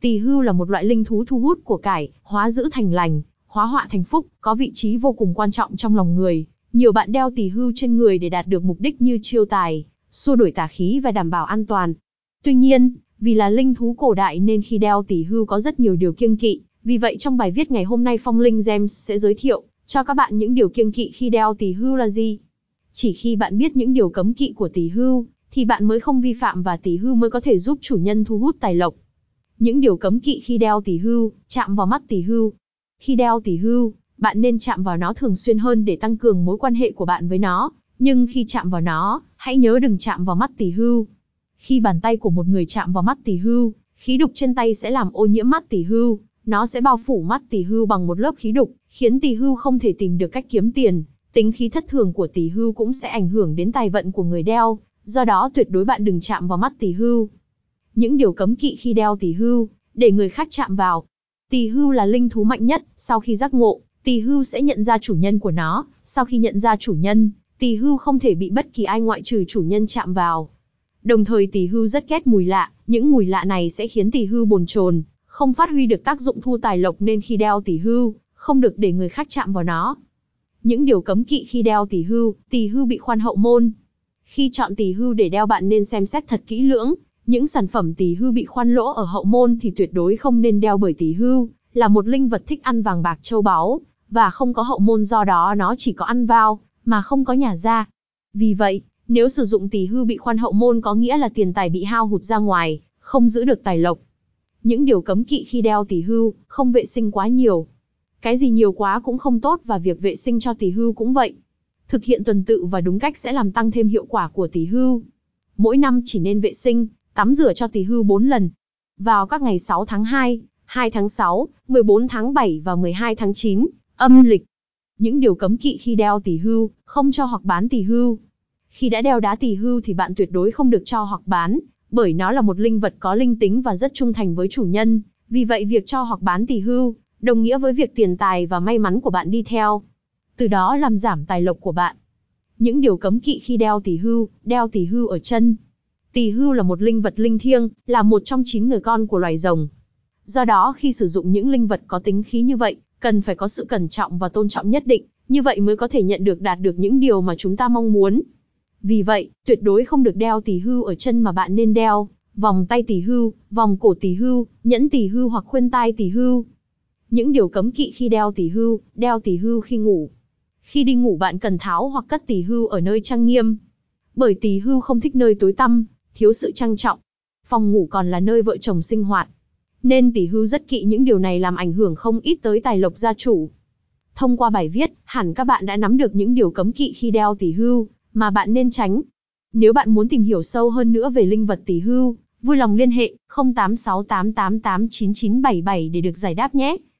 Tỳ hưu là một loại linh thú thu hút của cải, hóa dữ thành lành, hóa họa thành phúc, có vị trí vô cùng quan trọng trong lòng người. Nhiều bạn đeo tỳ hưu trên người để đạt được mục đích như chiêu tài, xua đuổi tà khí và đảm bảo an toàn. Tuy nhiên, vì là linh thú cổ đại nên khi đeo tỳ hưu có rất nhiều điều kiêng kỵ, vì vậy trong bài viết ngày hôm nay Phong Linh Gems sẽ giới thiệu cho các bạn những điều kiêng kỵ khi đeo tỳ hưu là gì. Chỉ khi bạn biết những điều cấm kỵ của tỳ hưu, thì bạn mới không vi phạm và tỳ hưu mới có thể giúp chủ nhân thu hút tài lộc. Những điều cấm kỵ khi đeo tỳ hưu, chạm vào mắt tỳ hưu. Khi đeo tỳ hưu, bạn nên chạm vào nó thường xuyên hơn để tăng cường mối quan hệ của bạn với nó, nhưng khi chạm vào nó, hãy nhớ đừng chạm vào mắt tỳ hưu. Khi bàn tay của một người chạm vào mắt tỳ hưu, khí đục trên tay sẽ làm ô nhiễm mắt tỳ hưu, nó sẽ bao phủ mắt tỳ hưu bằng một lớp khí đục, khiến tỳ hưu không thể tìm được cách kiếm tiền. Tính khí thất thường của tỳ hưu cũng sẽ ảnh hưởng đến tài vận của người đeo, do đó tuyệt đối bạn đừng chạm vào mắt tỳ hưu. Những điều cấm kỵ khi đeo tỷ hưu, để người khác chạm vào. Tỷ hưu là linh thú mạnh nhất, sau khi giác ngộ, tỷ hưu sẽ nhận ra chủ nhân của nó, sau khi nhận ra chủ nhân, tỷ hưu không thể bị bất kỳ ai ngoại trừ chủ nhân chạm vào. Đồng thời tỷ hưu rất ghét mùi lạ, những mùi lạ này sẽ khiến tỷ hưu bồn chồn, không phát huy được tác dụng thu tài lộc nên khi đeo tỷ hưu, không được để người khác chạm vào nó. Những điều cấm kỵ khi đeo tỷ hưu, tỷ hưu bị khoan hậu môn. Khi chọn tỷ hưu để đeo bạn nên xem xét thật kỹ lưỡng, những sản phẩm tỷ hưu bị khoan lỗ ở hậu môn thì tuyệt đối không nên đeo bởi tỷ hưu, là một linh vật thích ăn vàng bạc châu báu, và không có hậu môn do đó nó chỉ có ăn vào, mà không có nhà ra. Vì vậy, nếu sử dụng tỷ hưu bị khoan hậu môn có nghĩa là tiền tài bị hao hụt ra ngoài, không giữ được tài lộc. Những điều cấm kỵ khi đeo tỷ hưu, không vệ sinh quá nhiều. Cái gì nhiều quá cũng không tốt và việc vệ sinh cho tỷ hưu cũng vậy. Thực hiện tuần tự và đúng cách sẽ làm tăng thêm hiệu quả của tỷ hưu. Mỗi năm chỉ nên vệ sinh, tắm rửa cho tỳ hưu 4 lần. Vào các ngày 6 tháng 2, 2 tháng 6, 14 tháng 7 và 12 tháng 9, âm lịch. Những điều cấm kỵ khi đeo tỳ hưu, không cho hoặc bán tỳ hưu. Khi đã đeo đá tỳ hưu thì bạn tuyệt đối không được cho hoặc bán, bởi nó là một linh vật có linh tính và rất trung thành với chủ nhân. Vì vậy việc cho hoặc bán tỳ hưu, đồng nghĩa với việc tiền tài và may mắn của bạn đi theo. Từ đó làm giảm tài lộc của bạn. Những điều cấm kỵ khi đeo tỳ hưu, đeo tỳ hưu ở chân. Tỳ hưu là một linh vật linh thiêng, là một trong chín người con của loài rồng. Do đó khi sử dụng những linh vật có tính khí như vậy, cần phải có sự cẩn trọng và tôn trọng nhất định, như vậy mới có thể nhận được đạt được những điều mà chúng ta mong muốn. Vì vậy, tuyệt đối không được đeo tỳ hưu ở chân mà bạn nên đeo, vòng tay tỳ hưu, vòng cổ tỳ hưu, nhẫn tỳ hưu hoặc khuyên tai tỳ hưu. Những điều cấm kỵ khi đeo tỳ hưu, đeo tỳ hưu khi ngủ. Khi đi ngủ bạn cần tháo hoặc cất tỳ hưu ở nơi trang nghiêm. Bởi tỳ hưu không thích nơi tối tăm, thiếu sự trang trọng. Phòng ngủ còn là nơi vợ chồng sinh hoạt. Nên tỷ hưu rất kỵ những điều này làm ảnh hưởng không ít tới tài lộc gia chủ. Thông qua bài viết, hẳn các bạn đã nắm được những điều cấm kỵ khi đeo tỷ hưu, mà bạn nên tránh. Nếu bạn muốn tìm hiểu sâu hơn nữa về linh vật tỷ hưu, vui lòng liên hệ 0868889977 để được giải đáp nhé.